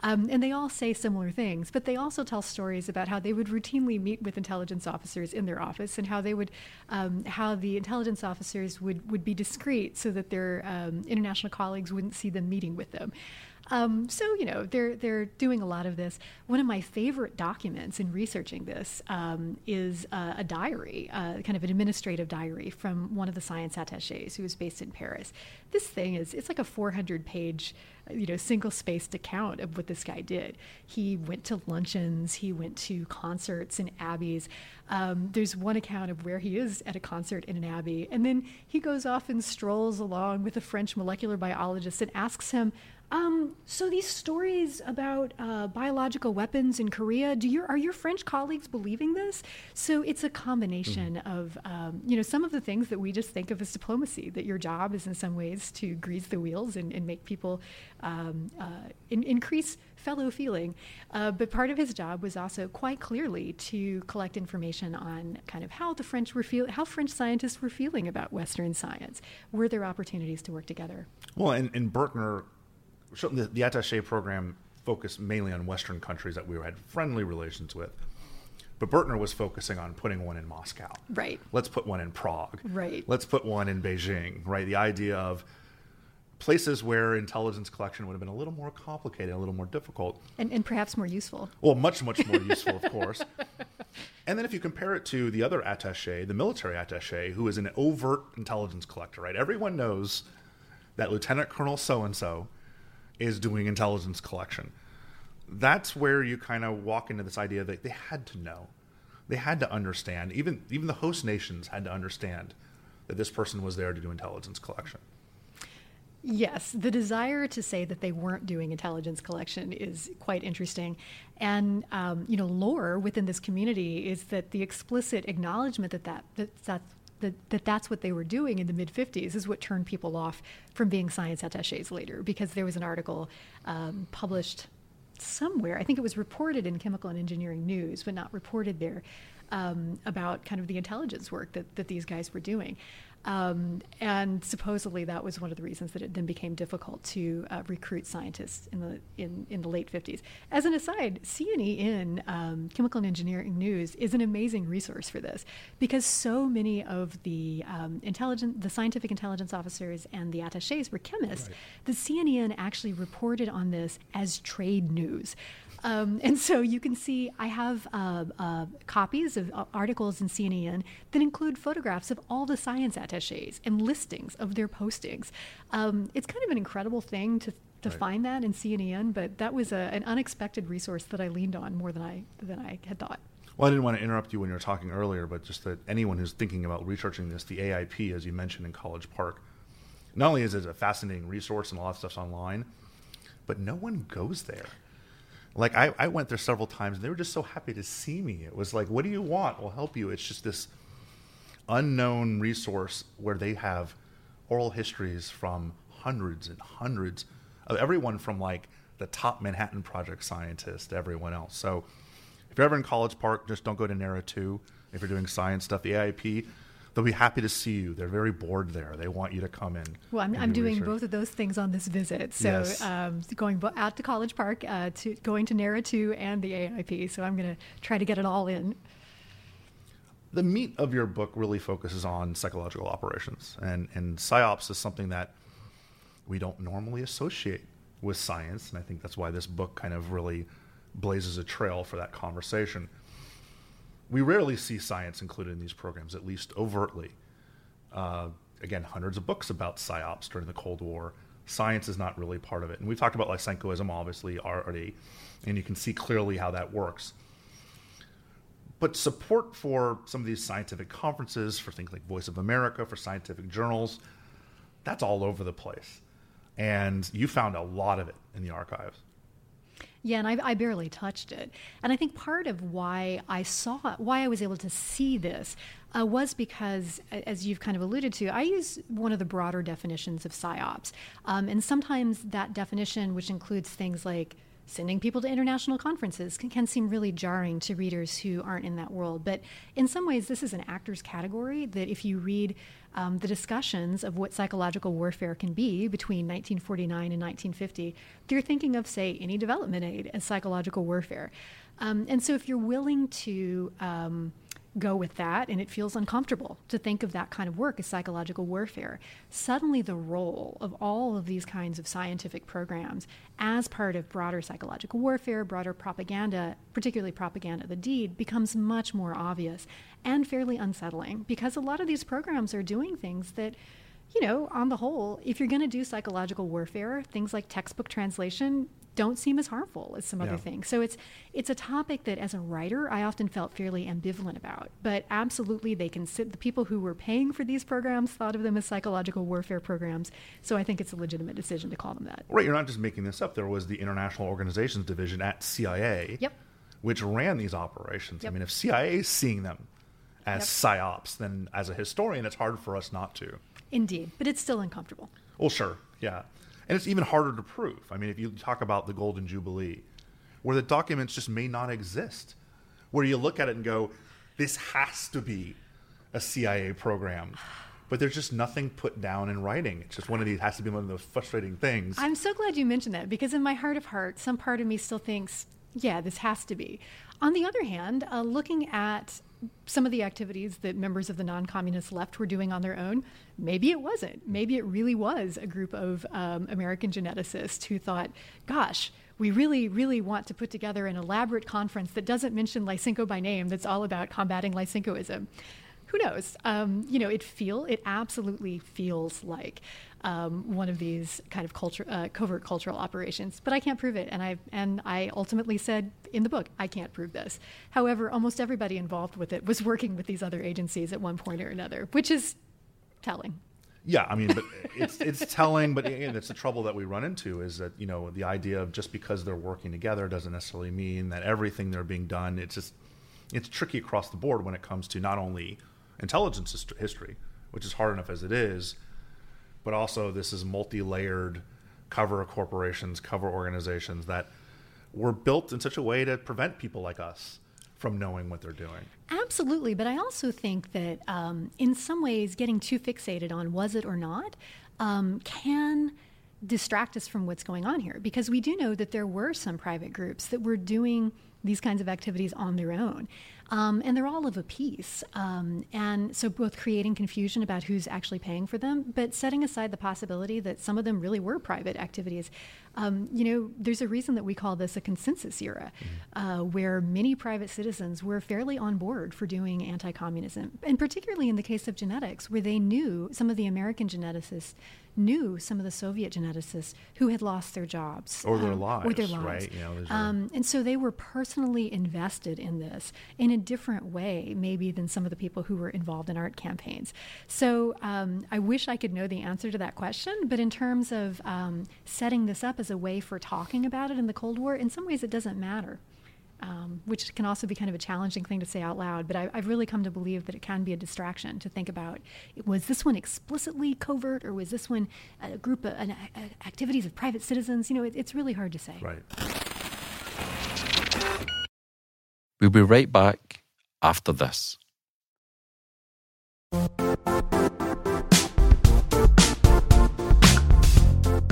Um, and they all say similar things, but they also tell stories about how they would routinely meet with intelligence officers in their office and how they would, um, how the intelligence officers would, would be discreet so that their um, international colleagues wouldn't see them meeting with them. Um, so you know they're they're doing a lot of this. One of my favorite documents in researching this um, is uh, a diary, uh, kind of an administrative diary from one of the science attaches who was based in Paris. This thing is it's like a 400 page you know single spaced account of what this guy did. He went to luncheons, he went to concerts in abbeys. Um, there's one account of where he is at a concert in an abbey, and then he goes off and strolls along with a French molecular biologist and asks him um, so these stories about uh, biological weapons in Korea, do your are your French colleagues believing this? So it's a combination mm. of um, you know some of the things that we just think of as diplomacy. That your job is in some ways to grease the wheels and, and make people um, uh, in, increase fellow feeling. Uh, but part of his job was also quite clearly to collect information on kind of how the French were feel how French scientists were feeling about Western science. Were there opportunities to work together? Well, and, and Berkner the, the attache program focused mainly on Western countries that we had friendly relations with. But Berkner was focusing on putting one in Moscow. Right. Let's put one in Prague. Right. Let's put one in Beijing. Right. The idea of places where intelligence collection would have been a little more complicated, a little more difficult, and, and perhaps more useful. Well, much much more useful, of course. And then if you compare it to the other attaché, the military attaché, who is an overt intelligence collector, right? Everyone knows that Lieutenant Colonel so and so is doing intelligence collection. That's where you kind of walk into this idea that they had to know. They had to understand. Even even the host nations had to understand that this person was there to do intelligence collection. Yes, the desire to say that they weren't doing intelligence collection is quite interesting. And, um, you know, lore within this community is that the explicit acknowledgement that, that, that, that that, that that's what they were doing in the mid 50s is what turned people off from being science attaches later because there was an article um, published somewhere i think it was reported in chemical and engineering news but not reported there um, about kind of the intelligence work that, that these guys were doing Um, and supposedly that was one of the reasons that it then became difficult to uh, recruit scientists in the in, in the late 50s. As an aside, CNE in um, Chemical and Engineering News is an amazing resource for this because so many of the um, intelligent, the scientific intelligence officers and the attaches were chemists. Right. The C&EN actually reported on this as trade news. Um, and so you can see I have uh, uh, copies of uh, articles in C&EN that include photographs of all the science attaches and listings of their postings. Um, it's kind of an incredible thing to to right. find that in C&EN, but that was a, an unexpected resource that I leaned on more than I than I had thought. Well, I didn't want to interrupt you when you were talking earlier, but just that anyone who's thinking about researching this, the AIP, as you mentioned in College Park, not only is it a fascinating resource and a lot of stuff's online, but no one goes there like I, I went there several times and they were just so happy to see me. It was like, what do you want? We'll help you. It's just this unknown resource where they have oral histories from hundreds and hundreds of everyone from like the top Manhattan Project scientist to everyone else. So if you're ever in College Park, just don't go to NARA 2. If you're doing science stuff, the AIP, they'll be happy to see you. They're very bored there. They want you to come in. Well, I'm, I'm do doing research. both of those things on this visit. So yes. um, going out to College Park, uh, to going to NARA 2 and the AIP. So I'm going to try to get it all in. The meat of your book really focuses on psychological operations, and, and psyops is something that we don't normally associate with science, and I think that's why this book kind of really blazes a trail for that conversation we rarely see science included in these programs, at least overtly. Uh, again, hundreds of books about psyops during the Cold War. Science is not really part of it. And we've talked about Lysenkoism, obviously, already, and you can see clearly how that works. But support for some of these scientific conferences, for things like Voice of America, for scientific journals, that's all over the place. And you found a lot of it in the archives. Yeah, and I, I, barely touched it. And I think part of why I saw, why I was able to see this, uh, was because, as you've kind of alluded to, I use one of the broader definitions of psyops, um, and sometimes that definition, which includes things like sending people to international conferences can, can, seem really jarring to readers who aren't in that world. But in some ways, this is an actor's category that if you read um, the discussions of what psychological warfare can be between 1949 and 1950, they're thinking of, say, any development aid as psychological warfare. Um, and so if you're willing to um, go with that and it feels uncomfortable to think of that kind of work as psychological warfare. Suddenly, the role of all of these kinds of scientific programs as part of broader psychological warfare, broader propaganda, particularly propaganda of the deed, becomes much more obvious and fairly unsettling because a lot of these programs are doing things that you know, on the whole, if you're going to do psychological warfare, things like textbook translation, don't seem as harmful as some yeah. other things. So it's it's a topic that as a writer I often felt fairly ambivalent about. But absolutely they can sit the people who were paying for these programs thought of them as psychological warfare programs. So I think it's a legitimate decision to call them that. Right, you're not just making this up. There was the International Organizations Division at CIA. Yep. Which ran these operations. Yep. I mean, if CIA is seeing them as yep. psyops, then as a historian, it's hard for us not to. Indeed, but it's still uncomfortable. Well, sure, yeah. And it's even harder to prove. I mean, if you talk about the Golden Jubilee, where the documents just may not exist, where you look at it and go, this has to be a CIA program. But there's just nothing put down in writing. It's just one of these has to be one of those frustrating things. I'm so glad you mentioned that because in my heart of hearts, some part of me still thinks, yeah, this has to be. On the other hand, uh, looking at some of the activities that members of the non communist left were doing on their own, maybe it wasn't. Maybe it really was a group of um, American geneticists who thought, gosh, we really, really want to put together an elaborate conference that doesn't mention Lysenko by name, that's all about combating Lysenkoism. Who knows? Um, you know, it feel it absolutely feels like um, one of these kind of culture, uh, covert cultural operations. But I can't prove it, and I and I ultimately said in the book I can't prove this. However, almost everybody involved with it was working with these other agencies at one point or another, which is telling. Yeah, I mean, but it's it's telling, but again, it's the trouble that we run into is that you know the idea of just because they're working together doesn't necessarily mean that everything they're being done. It's just it's tricky across the board when it comes to not only intelligence history, which is hard enough as it is, but also this is multi-layered cover corporations, cover organizations that were built in such a way to prevent people like us from knowing what they're doing. Absolutely, but I also think that um, in some ways, getting too fixated on was it or not um, can distract us from what's going on here because we do know that there were some private groups that were doing these kinds of activities on their own. Um, and they're all of a piece. Um, and so, both creating confusion about who's actually paying for them, but setting aside the possibility that some of them really were private activities. Um, you know, there's a reason that we call this a consensus era, mm-hmm. uh, where many private citizens were fairly on board for doing anti communism. And particularly in the case of genetics, where they knew some of the American geneticists knew some of the Soviet geneticists who had lost their jobs or their um, lives, or their lives, right? You know, um, and so they were personally invested in this in a different way, maybe than some of the people who were involved in art campaigns. So um, I wish I could know the answer to that question, but in terms of um, setting this up as a way for talking about it in the Cold War, in some ways it doesn't matter um, which can also be kind of a challenging thing to say out loud. But I, have really come to believe that it can be a distraction to think about was this one explicitly covert or was this one a group of an, a, activities of private citizens? You know, it, it's really hard to say. Right. We'll be right back after this.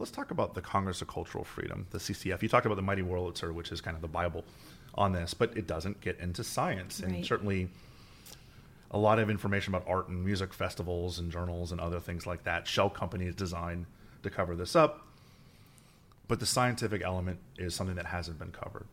Let's talk about the Congress of Cultural Freedom, the CCF. You talked about the Mighty Wurlitzer, which is kind of the Bible on this, but it doesn't get into science. Right. And certainly a lot of information about art and music festivals and journals and other things like that. Shell companies designed to cover this up. But the scientific element is something that hasn't been covered.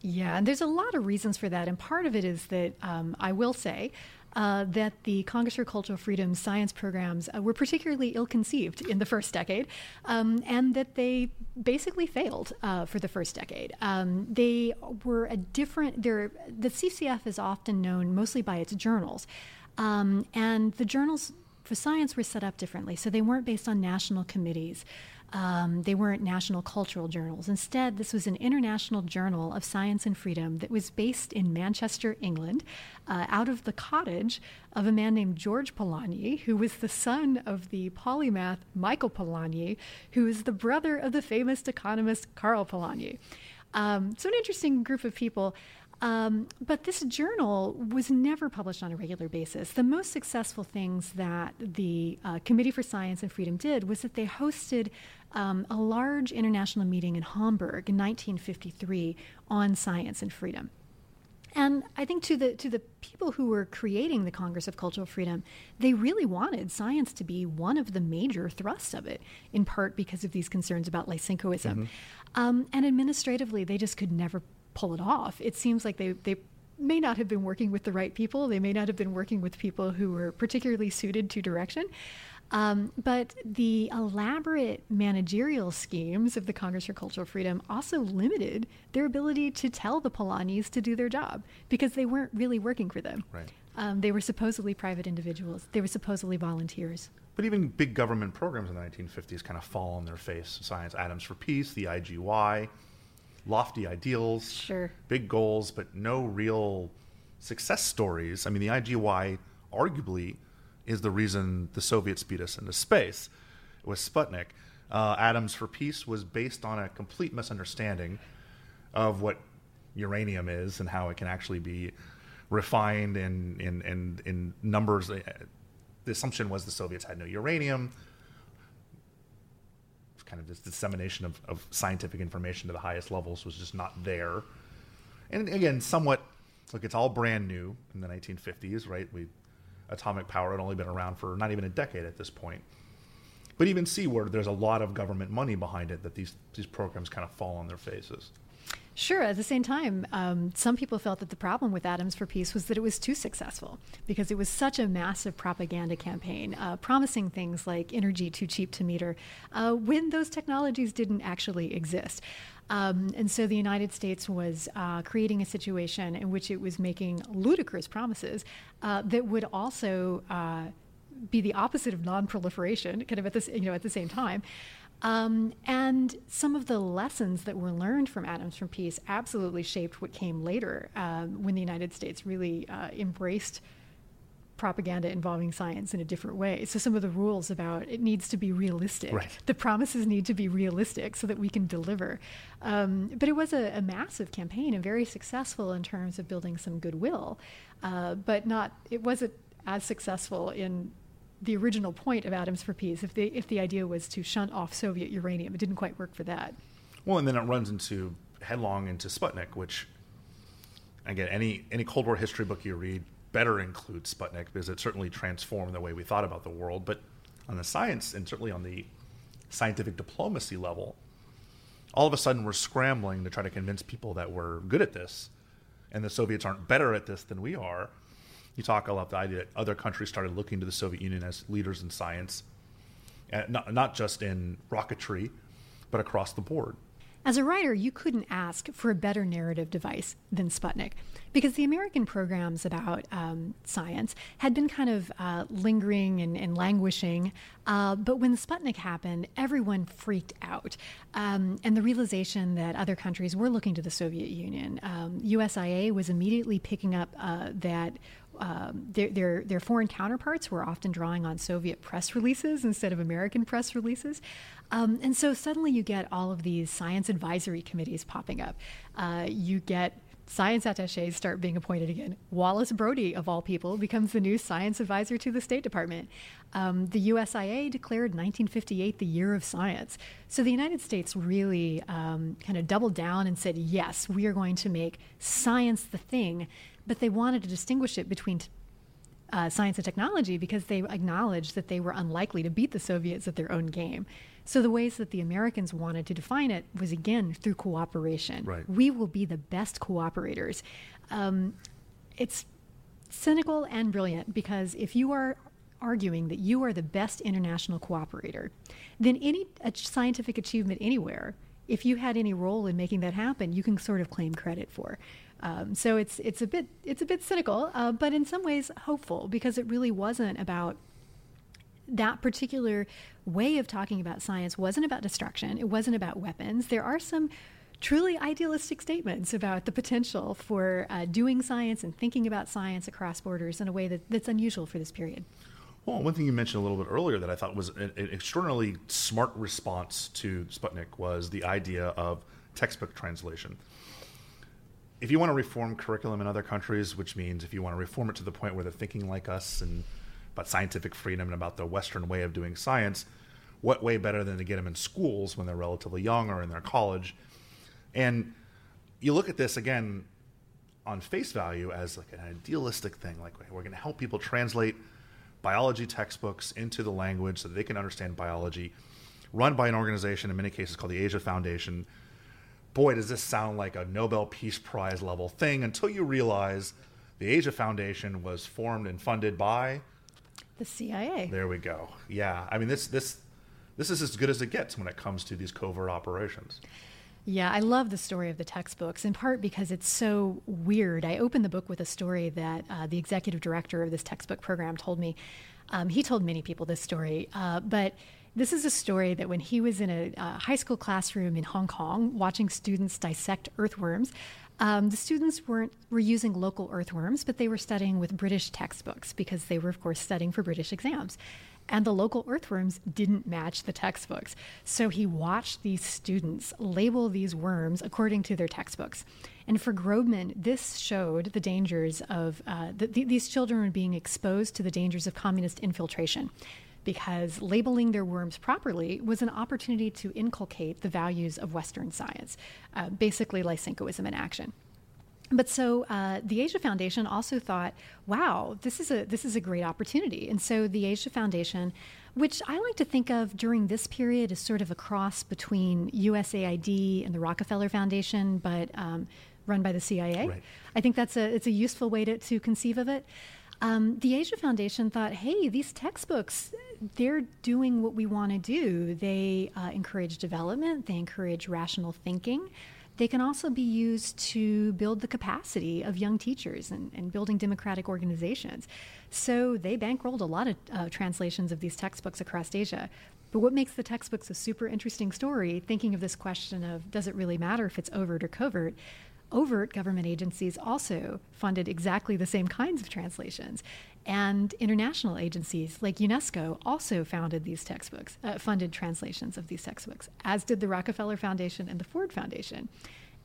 Yeah, and there's a lot of reasons for that. And part of it is that um, I will say uh, that the Congress for Cultural Freedom science programs uh, were particularly ill conceived in the first decade, um, and that they basically failed uh, for the first decade. Um, they were a different, the CCF is often known mostly by its journals, um, and the journals for science were set up differently. So they weren't based on national committees. Um, they weren't national cultural journals. Instead, this was an international journal of science and freedom that was based in Manchester, England, uh, out of the cottage of a man named George Polanyi, who was the son of the polymath Michael Polanyi, who is the brother of the famous economist Karl Polanyi. Um, so, an interesting group of people. Um, but this journal was never published on a regular basis. The most successful things that the uh, Committee for Science and Freedom did was that they hosted um, a large international meeting in Hamburg in 1953 on science and freedom. And I think to the to the people who were creating the Congress of Cultural Freedom, they really wanted science to be one of the major thrusts of it, in part because of these concerns about Lysenkoism. Mm-hmm. Um, and administratively, they just could never pull it off. It seems like they, they may not have been working with the right people. They may not have been working with people who were particularly suited to direction. Um, but the elaborate managerial schemes of the Congress for Cultural Freedom also limited their ability to tell the Polanyis to do their job because they weren't really working for them. Right. Um, they were supposedly private individuals. They were supposedly volunteers. But even big government programs in the 1950s kind of fall on their face. Science Atoms for Peace, the IGY, lofty ideals, sure. big goals, but no real success stories. I mean, the IGY arguably is the reason the Soviets beat us into space. It was Sputnik. Uh, Atoms for Peace was based on a complete misunderstanding of what uranium is and how it can actually be refined in, in, in, in numbers. The assumption was the Soviets had no uranium kind of this dissemination of, of scientific information to the highest levels was just not there. And again, somewhat, look, it's all brand new in the 1950s, right? We, atomic power had only been around for not even a decade at this point. But even see where there's a lot of government money behind it that these, these programs kind of fall on their faces. Sure. At the same time, um, some people felt that the problem with Atoms for Peace was that it was too successful because it was such a massive propaganda campaign, uh, promising things like energy too cheap to meter uh, when those technologies didn't actually exist. Um, and so the United States was uh, creating a situation in which it was making ludicrous promises uh, that would also uh, be the opposite of non-proliferation, kind of at this, you know, at the same time. Um, and some of the lessons that were learned from Atoms from Peace absolutely shaped what came later um, when the United States really uh, embraced propaganda involving science in a different way. So some of the rules about it needs to be realistic. Right. The promises need to be realistic so that we can deliver. Um, but it was a, a, massive campaign and very successful in terms of building some goodwill, uh, but not. It wasn't as successful in the original point of Atoms for Peace, if the if the idea was to shunt off Soviet uranium, it didn't quite work for that. Well, and then it runs into headlong into Sputnik, which again, any any Cold War history book you read better include Sputnik because it certainly transformed the way we thought about the world. But on the science and certainly on the scientific diplomacy level, all of a sudden we're scrambling to try to convince people that we're good at this, and the Soviets aren't better at this than we are you talk about the idea that other countries started looking to the Soviet Union as leaders in science, not, not just in rocketry, but across the board. As a writer, you couldn't ask for a better narrative device than Sputnik because the American programs about um, science had been kind of uh, lingering and, and languishing. Uh, but when Sputnik happened, everyone freaked out. Um, and the realization that other countries were looking to the Soviet Union. Um, USIA was immediately picking up uh, that um, their, their, their, foreign counterparts were often drawing on Soviet press releases instead of American press releases. Um, and so suddenly you get all of these science advisory committees popping up. Uh, you get science attaches start being appointed again. Wallace Brode, of all people, becomes the new science advisor to the State Department. Um, the USIA declared 1958 the year of science. So the United States really um, kind of doubled down and said, yes, we are going to make science the thing but they wanted to distinguish it between uh, science and technology because they acknowledged that they were unlikely to beat the Soviets at their own game. So the ways that the Americans wanted to define it was again through cooperation. Right. We will be the best cooperators. Um, it's cynical and brilliant because if you are arguing that you are the best international cooperator, then any scientific achievement anywhere, if you had any role in making that happen, you can sort of claim credit for. Um, so it's it's a bit it's a bit cynical, uh, but in some ways hopeful because it really wasn't about that particular way of talking about science wasn't about destruction. It wasn't about weapons. There are some truly idealistic statements about the potential for uh, doing science and thinking about science across borders in a way that, that's unusual for this period. Well, one thing you mentioned a little bit earlier that I thought was an, an extraordinarily smart response to Sputnik was the idea of textbook translation if you want to reform curriculum in other countries, which means if you want to reform it to the point where they're thinking like us and about scientific freedom and about the Western way of doing science, what way better than to get them in schools when they're relatively young or in their college? And you look at this again on face value as like an idealistic thing, like we're going to help people translate biology textbooks into the language so they can understand biology, run by an organization in many cases called the Asia Foundation boy, does this sound like a Nobel Peace Prize level thing until you realize the Asia Foundation was formed and funded by the CIA. There we go. Yeah, I mean this this this is as good as it gets when it comes to these covert operations. Yeah, I love the story of the textbooks, in part because it's so weird. I opened the book with a story that uh, the executive director of this textbook program told me. Um, he told many people this story, uh, but this is a story that when he was in a uh, high school classroom in Hong Kong watching students dissect earthworms, um, the students weren't were using local earthworms, but they were studying with British textbooks because they were, of course, studying for British exams. And the local earthworms didn't match the textbooks. So he watched these students label these worms according to their textbooks. And for Grobman, this showed the dangers of uh, the, these children being exposed to the dangers of communist infiltration because labeling their worms properly was an opportunity to inculcate the values of Western science, uh, basically Lysenkoism in action. but so uh, the Asia Foundation also thought, "Wow, this is a this is a great opportunity." And so the Asia Foundation, which I like to think of during this period as sort of a cross between USAID and the Rockefeller Foundation, but um, run by the CIA. Right. I think that's a it's a useful way to, to conceive of it. Um, the Asia Foundation thought, hey, these textbooks, they're doing what we want to do. They uh, encourage development, they encourage rational thinking. They can also be used to build the capacity of young teachers and, and building democratic organizations. So they bankrolled a lot of uh, translations of these textbooks across Asia. But what makes the textbooks a super interesting story, thinking of this question of does it really matter if it's overt or covert? Overt government agencies also funded exactly the same kinds of translations. And international agencies like UNESCO also founded these textbooks, uh, funded translations of these textbooks, as did the Rockefeller Foundation and the Ford Foundation.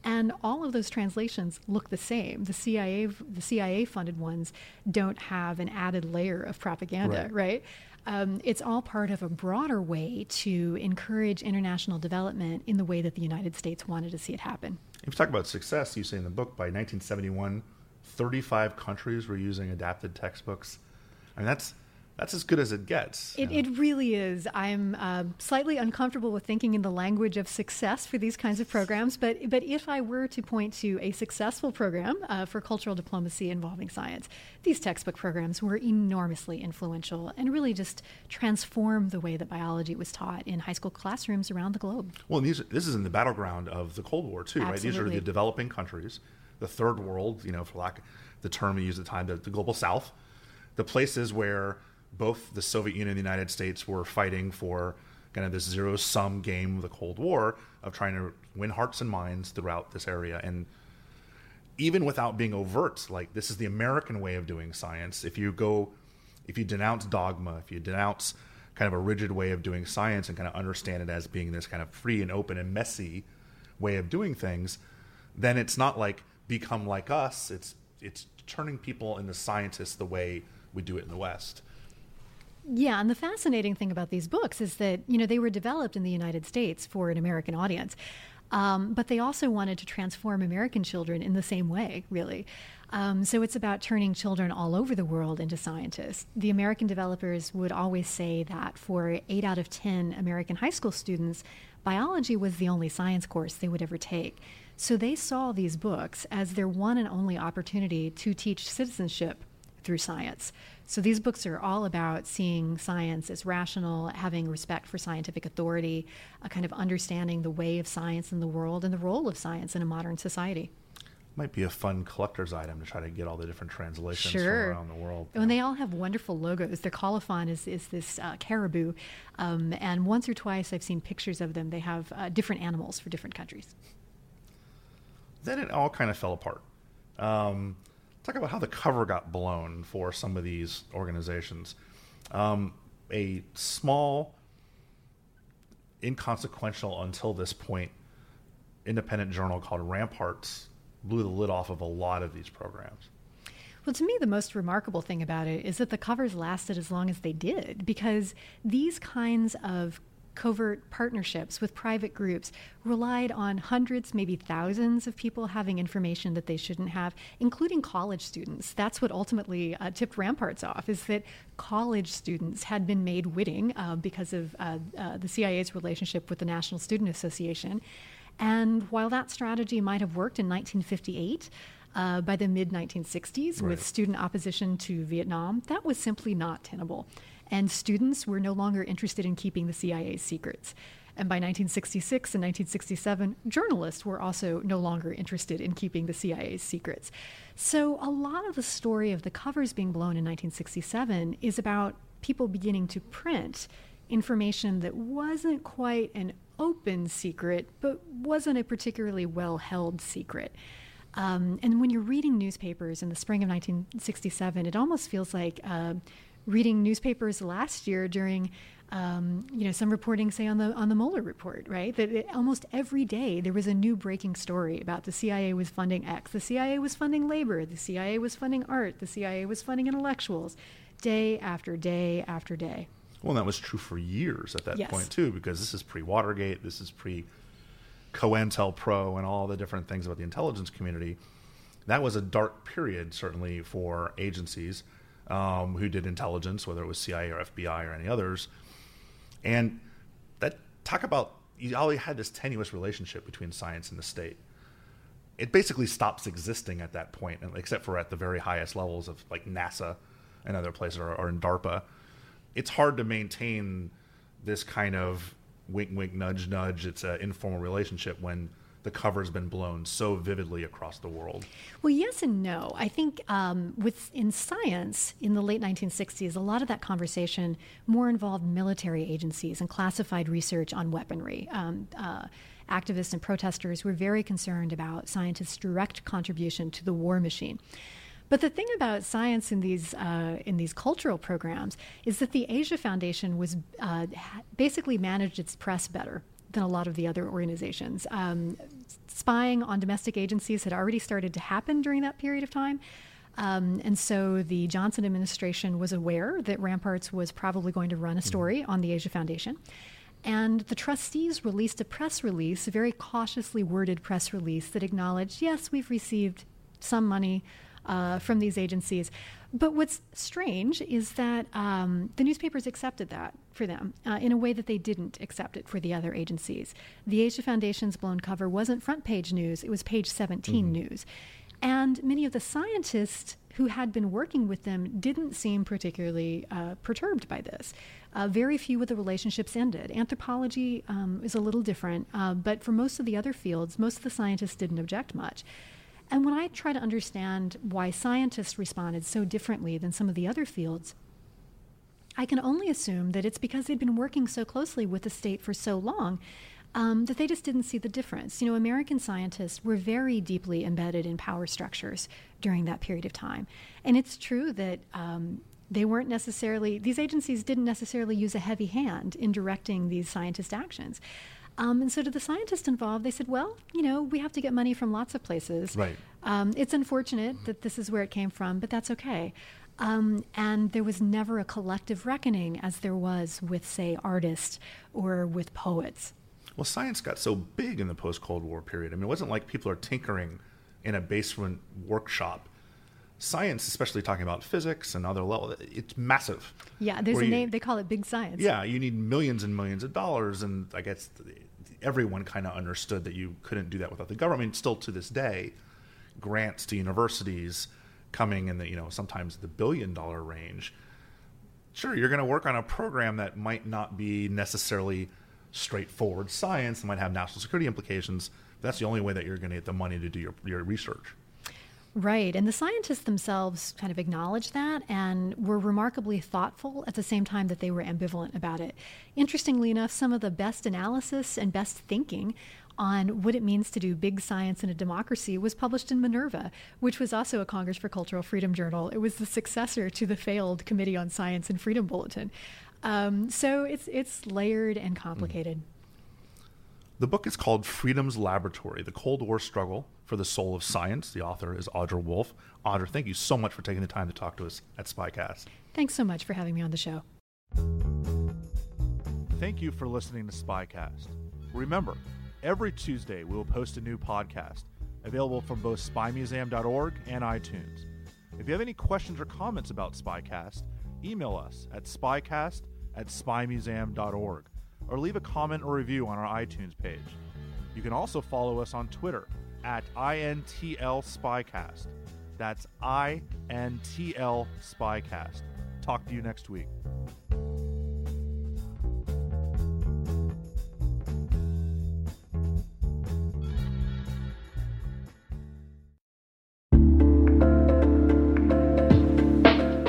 And all of those translations look the same. The CIA, the CIA funded ones don't have an added layer of propaganda, Right. right? Um, it's all part of a broader way to encourage international development in the way that the United States wanted to see it happen. If you talk about success, you say in the book by 1971, 35 countries were using adapted textbooks. I mean, that's that's as good as it gets. It, you know. it really is. I'm uh, slightly uncomfortable with thinking in the language of success for these kinds of programs, but but if I were to point to a successful program uh, for cultural diplomacy involving science, these textbook programs were enormously influential and really just transformed the way that biology was taught in high school classrooms around the globe. Well, and these, this is in the battleground of the Cold War too, right? These are the developing countries, the third world, you know, for lack of the term we use at the time, the, the global South, the places where both the Soviet Union and the United States were fighting for kind of this zero sum game of the Cold War of trying to win hearts and minds throughout this area. And even without being overt, like this is the American way of doing science. If you go, if you denounce dogma, if you denounce kind of a rigid way of doing science and kind of understand it as being this kind of free and open and messy way of doing things, then it's not like become like us. It's it's turning people into scientists the way we do it in the West. Yeah, and the fascinating thing about these books is that you know they were developed in the United States for an American audience, um, but they also wanted to transform American children in the same way, really. Um, so it's about turning children all over the world into scientists. The American developers would always say that for eight out of ten American high school students, biology was the only science course they would ever take. So they saw these books as their one and only opportunity to teach citizenship through science. So these books are all about seeing science as rational, having respect for scientific authority, a kind of understanding the way of science in the world and the role of science in a modern society. Might be a fun collector's item to try to get all the different translations Sure. from around the world. And they all have wonderful logos. Their colophon is, is this uh, caribou. Um, and once or twice I've seen pictures of them. They have uh, different animals for different countries. then it all kind of fell apart. Um, talk about how the cover got blown for some of these organizations. Um, a small, inconsequential until this point, independent journal called Ramparts blew the lid off of a lot of these programs. Well, to me, the most remarkable thing about it is that the covers lasted as long as they did because these kinds of covert partnerships with private groups relied on hundreds, maybe thousands of people having information that they shouldn't have, including college students. That's what ultimately uh, tipped Ramparts off, is that college students had been made witting uh, because of uh, uh, the CIA's relationship with the National Student Association. And while that strategy might have worked in 1958, uh, by the mid 1960s, Right. with student opposition to Vietnam, that was simply not tenable. And students were no longer interested in keeping the CIA's secrets. And by 1966 and 1967, journalists were also no longer interested in keeping the CIA's secrets. So, a lot of the story of the covers being blown in 1967 is about people beginning to print information that wasn't quite an open secret, but wasn't a particularly well held secret. Um, and when you're reading newspapers in the spring of 1967, it almost feels like uh, reading newspapers last year during, um, you know, some reporting, say on the on the Mueller report, right? That it, almost every day there was a new breaking story about the CIA was funding X, the CIA was funding labor, the CIA was funding art, the CIA was funding intellectuals, day after day after day. Well, and that was true for years at that Yes. point too, because this is pre Watergate, this is pre COINTELPRO, and all the different things about the intelligence community. that was a dark period, certainly for agencies um, who did intelligence, whether it was CIA or FBI or any others. And that talk about you always had this tenuous relationship between science and the state. It basically stops existing at that point, except for at the very highest levels of like NASA and other places, or, or in DARPA. It's hard to maintain this kind of wink, wink, nudge, nudge. It's an informal relationship when the cover's been blown so vividly across the world? Well, yes and no. I think um, with in science in the late 1960s, a lot of that conversation more involved military agencies and classified research on weaponry. Um, uh, activists and protesters were very concerned about scientists' direct contribution to the war machine. But the thing about science in these uh, in these cultural programs is that the Asia Foundation was uh, basically managed its press better than a lot of the other organizations. Um, spying on domestic agencies had already started to happen during that period of time. Um, and so the Johnson administration was aware that Ramparts was probably going to run a story on the Asia Foundation. And the trustees released a press release, a very cautiously worded press release that acknowledged yes, we've received some money uh, from these agencies. But what's strange is that um, the newspapers accepted that for them uh, in a way that they didn't accept it for the other agencies. The Asia Foundation's blown cover wasn't front page news, it was page 17 mm-hmm. news. And many of the scientists who had been working with them didn't seem particularly uh, perturbed by this. Uh, very few of the relationships ended. Anthropology um, is a little different, uh, but for most of the other fields, most of the scientists didn't object much. And when I try to understand why scientists responded so differently than some of the other fields, I can only assume that it's because they'd been working so closely with the state for so long um, that they just didn't see the difference. You know, American scientists were very deeply embedded in power structures during that period of time. And it's true that um, they weren't necessarily, these agencies didn't necessarily use a heavy hand in directing these scientist actions. Um, and so to the scientists involved, they said, well, you know, we have to get money from lots of places. Right. Um, it's unfortunate that this is where it came from, but that's okay. Um, and there was never a collective reckoning as there was with, say, artists or with poets. Well, science got so big in the post Cold War period. I mean, it wasn't like people are tinkering in a basement workshop. Science, especially talking about physics and other levels, it's massive. Yeah, there's a you, name, they call it big science. Yeah, you need millions and millions of dollars. And I guess everyone kind of understood that you couldn't do that without the government. Still to this day, grants to universities coming in the you know sometimes the billion dollar range. Sure, you're going to work on a program that might not be necessarily straightforward science, and might have national security implications. That's the only way that you're going to get the money to do your, your research. Right. And the scientists themselves kind of acknowledged that and were remarkably thoughtful at the same time that they were ambivalent about it. Interestingly enough, some of the best analysis and best thinking on what it means to do big science in a democracy was published in Minerva, which was also a Congress for Cultural Freedom journal. It was the successor to the failed Committee on Science and Freedom Bulletin. Um, so it's, it's layered and complicated. Mm. The book is called Freedom's Laboratory The Cold War Struggle for the Soul of Science. The author is Audra Wolfe. Audra, thank you so much for taking the time to talk to us at Spycast. Thanks so much for having me on the show. Thank you for listening to Spycast. Remember, every Tuesday we will post a new podcast available from both spymuseum.org and iTunes. If you have any questions or comments about Spycast, email us at spycast at spymuseum.org or leave a comment or review on our iTunes page. You can also follow us on Twitter at INTL Spycast. That's INTL Spycast. Talk to you next week.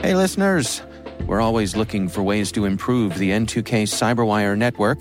Hey, listeners. We're always looking for ways to improve the N2K Cyberwire network